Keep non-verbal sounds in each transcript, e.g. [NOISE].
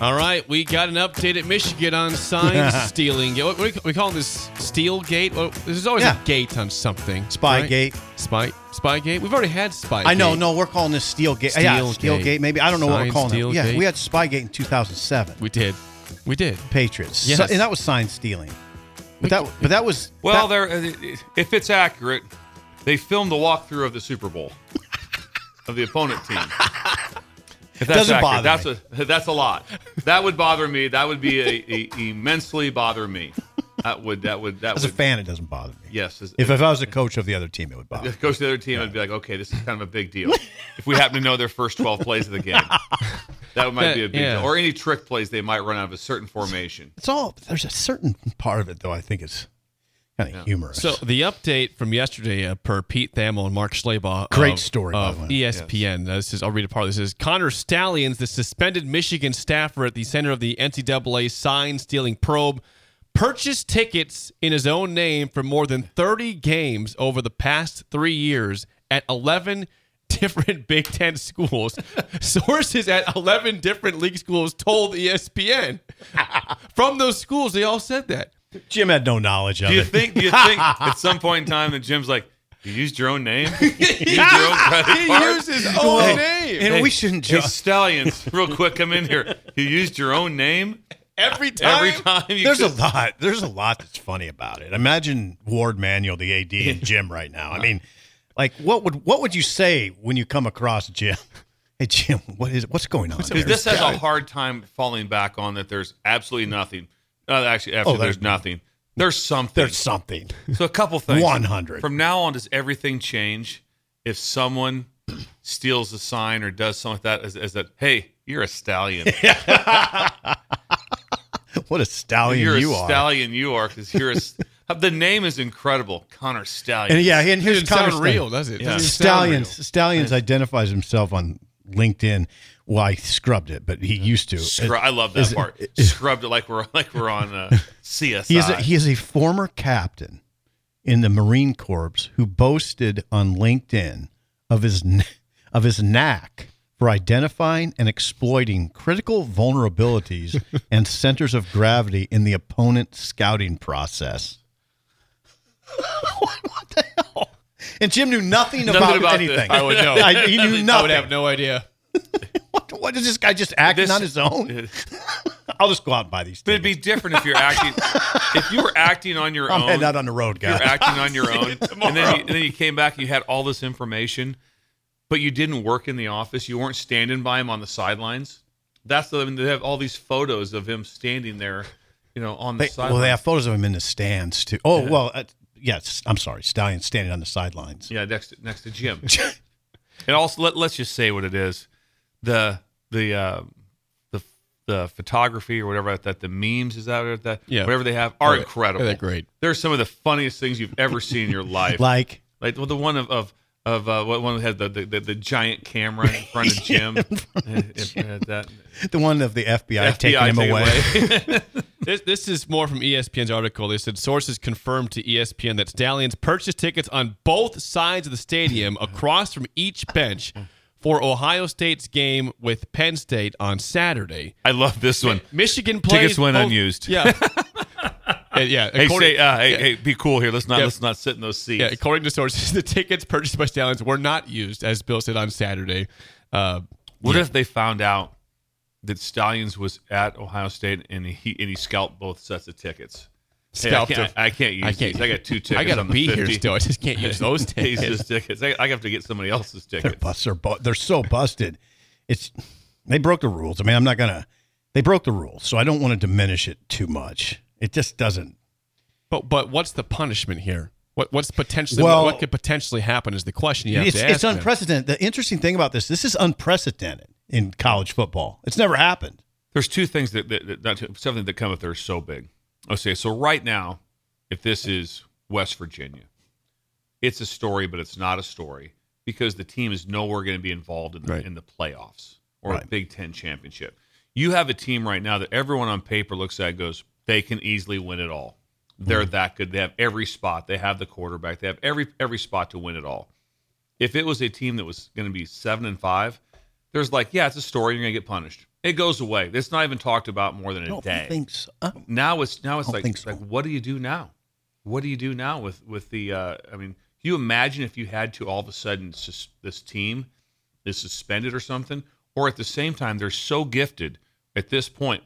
All right, we got an update at Michigan on sign [LAUGHS] stealing. What, what do we call this? Steel Gate? Well, there's always Yeah. a gate on something. Spygate. right? Spy Spygate. We've already had spy. I know. No, we're calling this Steelgate. yeah, Steelgate. Steelgate. Maybe I don't know what we're calling it. Yeah, Steelgate. we had Spygate in 2007. we did. We did. Patriots. Yes. So- and that was sign stealing. But that, but that was Well, that- there, uh, if it's accurate, they filmed the walkthrough of the Super Bowl [LAUGHS] of the opponent team. If that's Doesn't accurate, bother that's a that's a lot. That would bother me. That would be a, a immensely bother me. That would that would that as a fan, it doesn't bother me. yes. as- If, if I was a coach of the other team, it would bother. if me. coach of the other team, I'd be like, okay, this is kind of a big deal. if we happen to know their first twelve plays of the game, [LAUGHS] that might be a big Yeah. deal. Or any trick plays they might run out of a certain formation. It's all there's a certain part of it though. I think is kind of humorous. So the update from yesterday, uh, per Pete Thamel and Mark Schlabach, Great of- story, of. ESPN. Uh, This is I'll read a part. This is Connor Stalions, the suspended Michigan staffer at the center of the NCAA sign stealing probe, purchased tickets in his own name for more than 30 games over the past three years at 11 [LAUGHS] different Big Ten schools. [LAUGHS] Sources at 11 different league schools told ESPN. [LAUGHS] From those schools, they all said that. Jim had no knowledge of Do you it. think? Do you think [LAUGHS] at some point in time that Jim's like, you used your own name? [LAUGHS] You used your own credit He card? used his own Hey, name. and we shouldn't Hey, just. Stalions, real quick, come in here. You used your own name Every time. every time. You There's a could- lot. There's a lot that's funny about it. Imagine Warde Manuel, the AD, and Jim right now. I mean, like, what would what would you say when you come across Jim? [LAUGHS] Hey, Jim, what is what's going on? Because this has a hard time falling back on that. There's absolutely nothing. Uh, actually, actually, Oh, there's there's- nothing. There's something. There's something. so a couple things. 100. From now on, does everything change if someone [CLEARS THROAT] steals a sign or does something like that? As, as that, hey, you're a stallion. [LAUGHS] What a stallion you're you a are. stallion. You are because you're a. s- [LAUGHS] the name is incredible, Connor Stallion. And yeah, and here's Doesn't sound Connor real, does it? Yeah. Doesn't even Stalions. Stalions identifies himself on LinkedIn. Well, I scrubbed it, but he used to. Scru- I love that Is- part. [LAUGHS] is- Scrubbed it like we're [LAUGHS] like we're on uh, CSI. He is a, he is a former captain in the Marine Corps who boasted on LinkedIn of his of his knack for identifying and exploiting critical vulnerabilities [LAUGHS] and centers of gravity in the opponent scouting process. what, the hell? And Jim knew nothing, Nothing about, about this. anything. I would know. I- he knew nothing. I would have no idea. What, is this guy just acting This- on his own? [LAUGHS] I'll just go out and buy these. But it'd be different if you're acting. [LAUGHS] if you were acting on your I'm own, heading out on the road, you're acting on your [LAUGHS] own, and then you, and then you came back and you had all this information, but you didn't work in the office. You weren't standing by him on the sidelines. That's the I mean, they have all these photos of him standing there, you know, on the They, sidelines. well, they have photos of him in the stands too. Oh well, uh, yes. I'm sorry, Stallion standing on the sidelines. Yeah, next to, next to Jim. and also, let, let's just say what it is: the the uh, the the photography or whatever that the memes is that what that Yeah. whatever they have are Oh, incredible. they're great. They're some of the funniest things you've ever seen in your [LAUGHS] life. Like Like well, the one of, of of uh, what one had the, the the giant camera in front of [LAUGHS] Jim. If- if that The one of the FBI, FBI taking him take away. [LAUGHS] This, this is more from ESPN's article. They said sources confirmed to ESPN that Stalions purchased tickets on both sides of the stadium across from each bench for Ohio State's game with Penn State on Saturday. I love this one. Michigan plays Tickets went both- unused. Yeah. [LAUGHS] Uh, yeah. Hey, say, uh, hey, yeah. hey, be cool here. Let's not Yeah. let's not sit in those seats. Yeah, according to sources, [LAUGHS] the tickets purchased by Stalions were not used, as Bill said on Saturday. Uh, What if they found out that Stalions was at Ohio State and he and he scalped both sets of tickets? Hey, I, can't, a- I can't use I can't- these. I got two [LAUGHS] tickets. I gotta on the be here still. I just can't use [LAUGHS] those tickets. Tickets. I, I have to get somebody else's They're tickets. bust, they're, bu- they're so busted. It's they broke the rules. I mean, I'm not gonna. They broke the rules, so I don't want to diminish it too much. It just doesn't. But but what's the punishment here? What what's potentially Well- what could potentially happen is the question you have It's, to ask. it's them. unprecedented. The interesting thing about this, this is unprecedented in college football. It's never happened. There's two things that, that, that not two, something that come up there is so big. Okay, so right now, if this is West Virginia, it's a story, but it's not a story because the team is nowhere going to be involved in the, Right. in the playoffs or a Right. Big Ten championship. You have a team right now that everyone on paper looks at and goes, they can easily win it all. They're mm-hmm. that good. They have every spot. They have the quarterback. They have every every spot to win it all. If it was a team that was going to be seven and five, there's like, yeah, it's a story. You're going to get punished. It goes away. It's not even talked about more than I a don't day. think so. Uh, Now it's now it's like, so. like what do you do now? What do you do now with with the? Uh, I mean, can you imagine if you had to all of a sudden sus- this team is suspended or something, or at the same time they're so gifted at this point.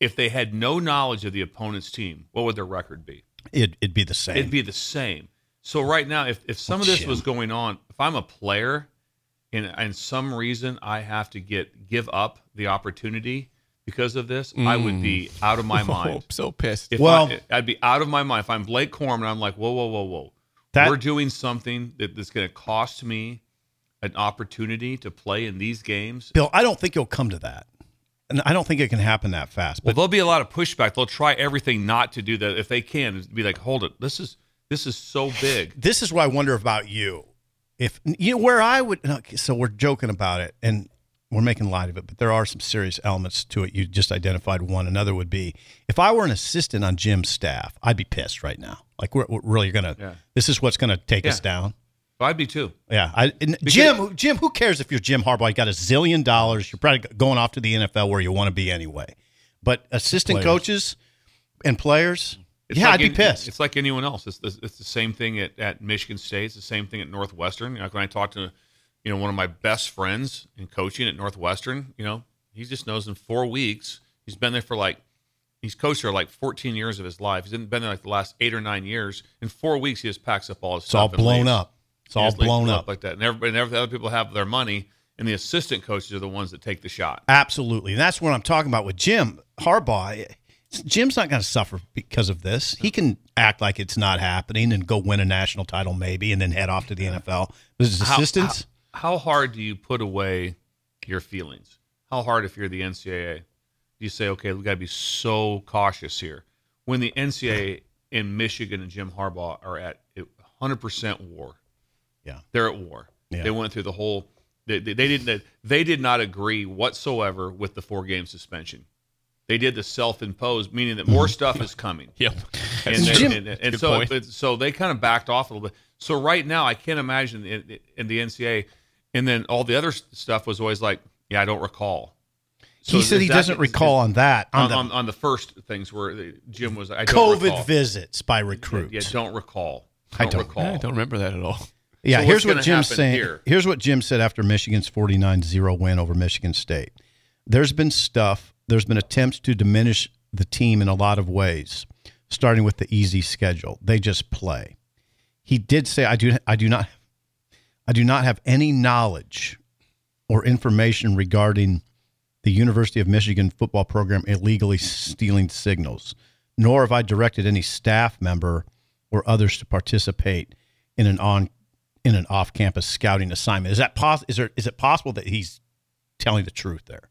If they had no knowledge of the opponent's team, what would their record be? It, it'd be the same. It'd be the same. So right now, if, if some Oh, of this was going on, if I'm a player and and some reason I have to get give up the opportunity because of this, I would be mm. out of my [LAUGHS] mind. Oh, mind. so pissed. If Well- I, I'd be out of my mind. If I'm Blake Corum, I'm like, whoa, whoa, whoa, whoa. That- We're doing something that, that's going to cost me an opportunity to play in these games. Bill, I don't think you'll come to that. And I don't think it can happen that fast. Well, But there'll be a lot of pushback. They'll try everything not to do that if they can. Be like, hold it. This is this is so big. this is what I wonder about you. If you know where I would, okay, so we're joking about it and we're making light of it, but there are some serious elements to it. You just identified one. Another would be if I were an assistant on Jim's staff, I'd be pissed right now. Like we're, we're really gonna. Yeah. This is what's gonna take us Yeah. down. I'd be too. Yeah, I, Jim. Jim, who cares if you're Jim Harbaugh? You got a zillion dollars. You're probably going off to the NFL where you want to be anyway. But assistant coaches and players, It's yeah, like I'd be pissed. It's like anyone else. It's the, it's the same thing at, at Michigan State. It's the same thing at Northwestern. Like when I talk to, you know, one of my best friends in coaching at Northwestern, you know, he just knows in four weeks he's been there for like he's coached there like 14 years of his life. He's been there like the last eight or nine years. In four weeks, he just packs up all his it's stuff. It's all blown up. It's He all blown up. like that. And everybody, and every- other people have their money, and the assistant coaches are the ones that take the shot. Absolutely. And that's what I'm talking about with Jim Harbaugh. Jim's not going to suffer because of this. He can act like it's not happening and go win a national title maybe and then head off to the NFL. But his How- assistants, How, how hard do you put away your feelings? How hard if you're the NCAA? Do you say, okay, we got to be so cautious here? When the NCAA in Michigan and Jim Harbaugh are at 100% war, yeah. they're at war. Yeah. They went through the whole. They, they, they didn't. They did not agree whatsoever with the four game suspension. They did the self imposed, meaning that mm-hmm. more stuff is coming. [LAUGHS] Yep. and, That's then- true. and, and so it- so they kind of backed off a little bit. So right now, I can't imagine in, in the NCAA, and then all the other stuff was always like, yeah, I don't recall. So he said he doesn't is- recall on that. On, on, the on, on the first things where Jim was I don't COVID recall. visits by recruits. Yeah, don't recall. I Don't, don't. recall. I don't remember that at all. Yeah, So here's what Jim's saying. here? Here's what Jim said after Michigan's 49-0 win over Michigan State. There's been stuff, there's been attempts to diminish the team in a lot of ways, starting with the easy schedule. They just play. He did say I do I do not I do not have any knowledge or information regarding the University of Michigan football program illegally stealing signals, nor have I directed any staff member or others to participate in an on in an off-campus scouting assignment. Is that pos- is there is it possible that he's telling the truth there?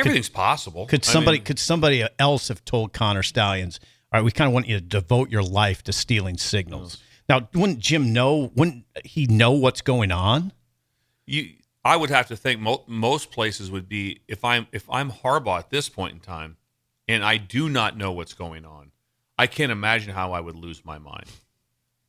Everything's possible. Could I somebody mean, could somebody else have told Connor Stalions, all right, we kind of want you to devote your life to stealing signals. Now, wouldn't Jim know? Wouldn't he know what's going on? you I would have to think mo- most places would be if I'm if I'm Harbaugh at this point in time, and I do not know what's going on. I can't imagine how I would lose my mind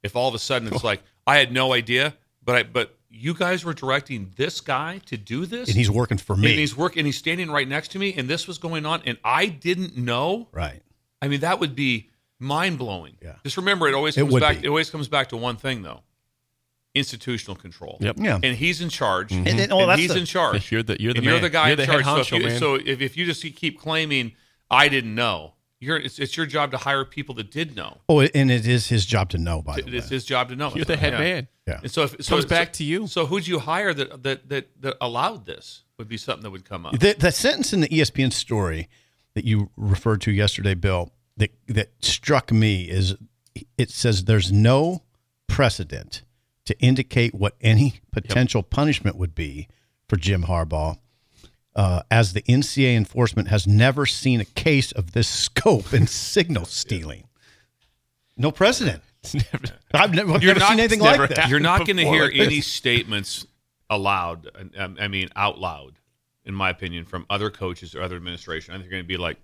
if all of a sudden it's [LAUGHS] like I had no idea, but I but you guys were directing this guy to do this, And he's working for me. and he's working, and he's standing right next to me, and this was going on, and I didn't know. right. I mean, that would be mind blowing. Yeah. Just remember, it always It comes would back. be. It always comes back to one thing, though: institutional control. Yep. Yeah. And he's in charge. Mm-hmm. And then- oh, and he's the- in charge. You're the- you're the And you're the guy You're in the head charge. so, if you, man. so if, if you just keep claiming I didn't know, you're it's, it's your job to hire people that did know. Oh, and it is his job to know. By the way, It's his job to know. You're the head Yeah. man. Yeah. And so if It so, comes back so- to you. So who'd you hire that that that, that allowed this? Would be something that would come up. The, the sentence in the ESPN story that you referred to yesterday, Bill, that that struck me is it says there's no precedent to indicate what any potential punishment would be for Jim Harbaugh, uh, as the NCAA enforcement has never seen a case of this [LAUGHS] scope in signal stealing. No precedent. [LAUGHS] I've never, I've never not- seen anything never like that. You're not going to hear like any statements um, I mean, out loud, in my opinion, from other coaches or other administration. I think they're going to be like,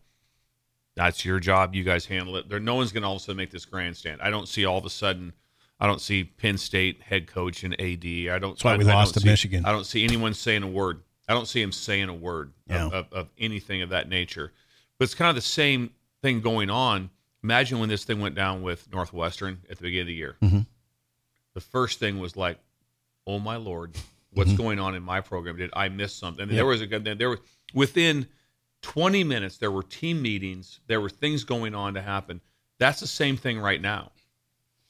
"That's your job. You guys handle it." There, no one's going to all of a sudden make this grandstand. I don't see all of a sudden. I don't see Penn State head coach and AD. I don't. That's why I- we I lost to see- Michigan. I don't see anyone saying a word. I don't see him saying a word Yeah. of, of, of anything of that nature. But it's kind of the same thing going on. Imagine when this thing went down with Northwestern at the beginning of the year Mm-hmm. the first thing was like, "Oh my lord, what's going on in my program? Did I miss something?" And there was a good. there was within 20 minutes there were team meetings, there were things going on to happen. That's the same thing right now.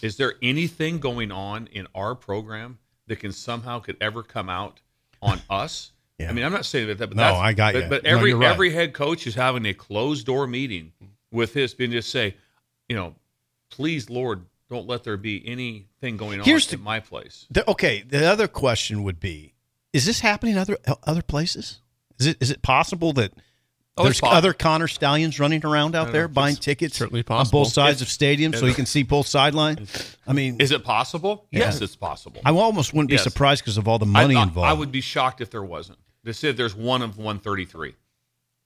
Is there anything going on in our program that can somehow could ever come out on [LAUGHS] us? Yeah. I mean, I'm not saying that, but No, that's, I got but, you. But every you're right. every head coach is having a closed door meeting with his being just say, you know, please, Lord, don't let there be anything going on Here's in the- my place. The, okay, the other question would be: Is this happening other uh, other places? Is it is it possible that Oh, there's possible. other Connor Stalions running around out know. there buying tickets certainly possible. on both sides of stadiums so you can see both sidelines? I mean, Is it possible? Yeah. Yes, it's possible. I almost wouldn't be surprised because of all the money I, I- involved. I would be shocked if there wasn't. They said there's one of 133.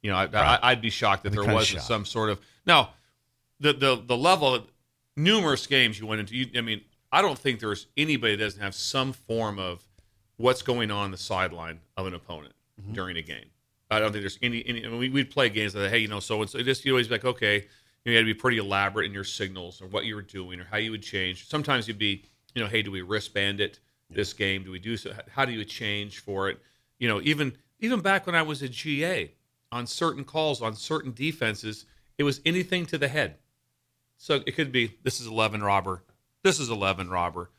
You know, I, I, I'd be shocked that there wasn't some sort of now. The the the level, numerous games you went into. You, I mean, I don't think there's anybody that doesn't have some form of what's going on, the sideline of an opponent Mm-hmm. during a game. I don't think there's any. any I mean, we, we'd play games that hey, you know, so it's it just you always be like okay, you had to be pretty elaborate in your signals or what you were doing or how you would change. Sometimes you'd be, you know, hey, do we wristband it this game? Do we do so? How do you change for it? You know, even even back when I was a GA on certain calls on certain defenses, it was anything to the head. So it could be this is eleven robber, this is eleven robber,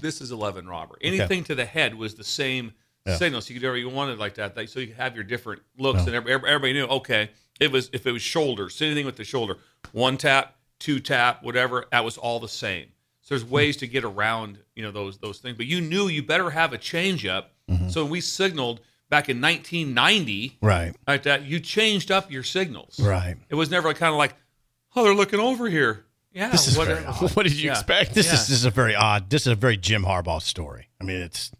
this is eleven robber. Anything to the head was the same signal. So you could do whatever you wanted like that. So you could have your different looks, and everybody knew. Okay, it was if it was shoulders, anything with the shoulder, one tap, two tap, whatever. That was all the same. So there's hmm. ways to get around you know those those things. But you knew you better have a change up. Mm-hmm. So we signaled back in 1990 right, like that. You changed up your signals. right. It was never kind of like, oh, they're looking over here. Yeah. This is what- very odd. [LAUGHS] what did you Yeah. expect? This Yeah. is this is a very odd. This is a very Jim Harbaugh story. I mean, it's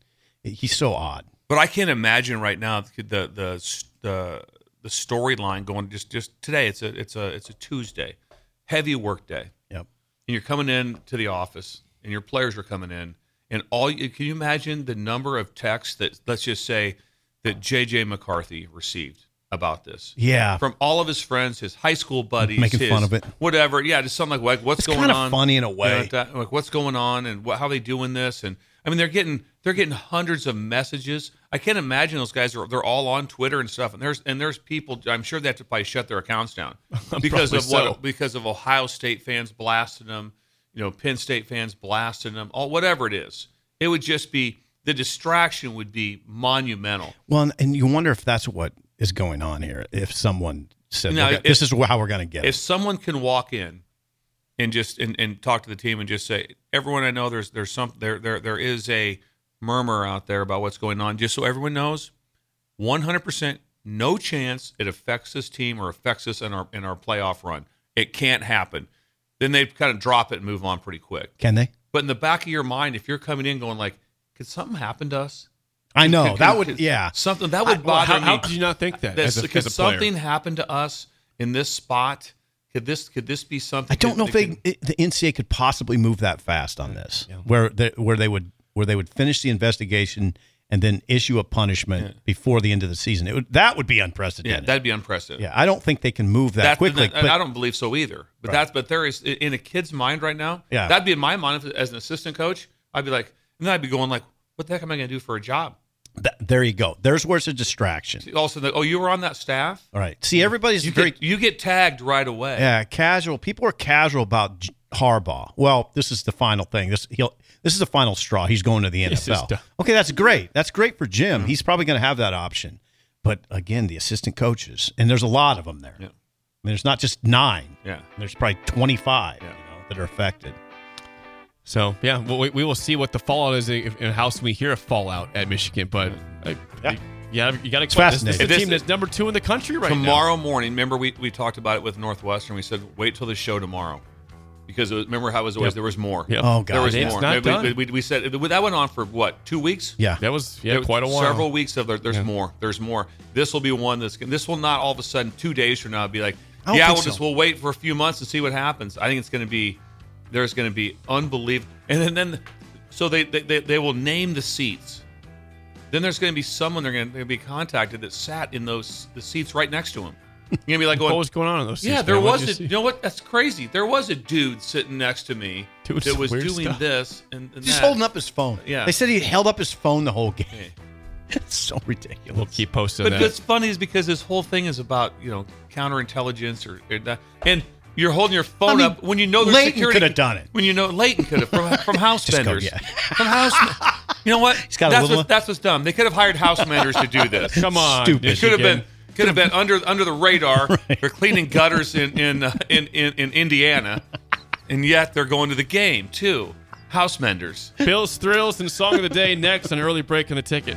he's so odd. But I can't imagine right now the the the the storyline going just just today. It's a it's a it's a Tuesday, heavy work day. Yep. and you're coming in to the office, and your players are coming in, and all you, can you imagine the number of texts that let's just say that JJ McCarthy received about this? Yeah. from all of his friends, his high school buddies, Making his- fun of it. whatever. Yeah, just something like, like what's It's going on? funny in a You know, way. like what's going on and what, how they doing this and I mean they're getting they're getting hundreds of messages. I can't imagine those guys are they're all on Twitter and stuff and there's and there's people I'm sure they have to probably shut their accounts down [LAUGHS] because of what so. because of Ohio State fans blasting them, you know, Penn State fans blasting them, all whatever it is. It would just be the distraction would be monumental. Well, and- you wonder if that's what is going on here. If someone said, Now, "Okay, if- "This is how we're going to get it. if it," someone can walk in and just and, and talk to the team and just say everyone i know there's there's some there there there is a murmur out there about what's going on just so everyone knows 100% no chance it affects this team or affects us in our in our playoff run it can't happen then they kind of drop it and move on pretty quick can they? but in the back of your mind if you're coming in going like could something happen to us I know Could- that could- would. could- Yeah, something that would I- well, bother how, me how could you not think that this, as a, could as a something happen to us in this spot? Could this could this be something? I don't could- know if they, could- it- the NCAA could possibly move that fast on this, where they, where they would where they would finish the investigation and then issue a punishment before the end of the season. It would that would be unprecedented. yeah, unprecedented. that'd be unprecedented. yeah, I don't think they can move that That's- quickly. and but I don't believe so either. But Right. that's but there is in a kid's mind right now. Yeah. that'd be in my mind as an assistant coach. I'd be like, and then I'd be going like, what the heck am I going to do for a job? th- there you go. There's where it's a distraction. Also, the, oh, you were on that staff. All right. See, everybody's You very get you get tagged right away. Yeah, casual. People are casual about Harbaugh. Well, this is the final thing. This he'll this is the final straw. He's going to the NFL. Okay, that's great. That's great for Jim. He's probably going to have that option. But again, the assistant coaches, and there's a lot of them there. Yeah. I mean, there's not just nine. Yeah. There's probably 25 Yeah. you know, that are affected. So yeah, well, we, we will see what the fallout is if, and how soon we hear a fallout at Michigan. But I, Yeah. yeah, you got to. This, this is fascinating. the team that's number two in the country right now. tomorrow morning. Remember, we, we talked about it with Northwestern. We said wait till the show tomorrow because it was, remember how it was always Yep. there was more. Yep. Oh, God. there was It's more. not we, done. We, we, we said that went on for what two weeks. Yeah. That was yeah There quite a while. Several weeks of there, there's Yeah. more. There's more. This will be one that's. This will not all of a sudden two days from now be like, yeah, we'll so. just we'll wait for a few months and see what happens. I think it's going to be. There's going to be unbelievable, and then then, so they they, they, they will name the seats. Then there's going to be someone they're going to be contacted that sat in those the seats right next to him. You're going to be like going, What was going on in those? yeah, seats, there man? What'd was you a. see? You know what? That's crazy. There was a dude sitting next to me Doing that was weird doing stuff. this and, and Just that. holding up his phone. Yeah. They said he held up his phone the whole game. Yeah. [LAUGHS] it's so ridiculous. We'll keep posting But that. what's funny is because this whole thing is about you know counterintelligence or, or that, and you're holding your phone I mean, up when you know there's Leighton security. could have done it. When you know Leighton could have from, [LAUGHS] from house Just go, vendors. yeah. From house. You know what? He's got a that's little- what, that's what's dumb. They could have hired house vendors to do this. [LAUGHS] Come on, Stupid. It could have been could have been under under the radar. [LAUGHS] They're cleaning gutters in in, uh, in in in Indiana, and yet they're going to the game too. House menders. Bill's thrills and song of the day next on early break in the ticket.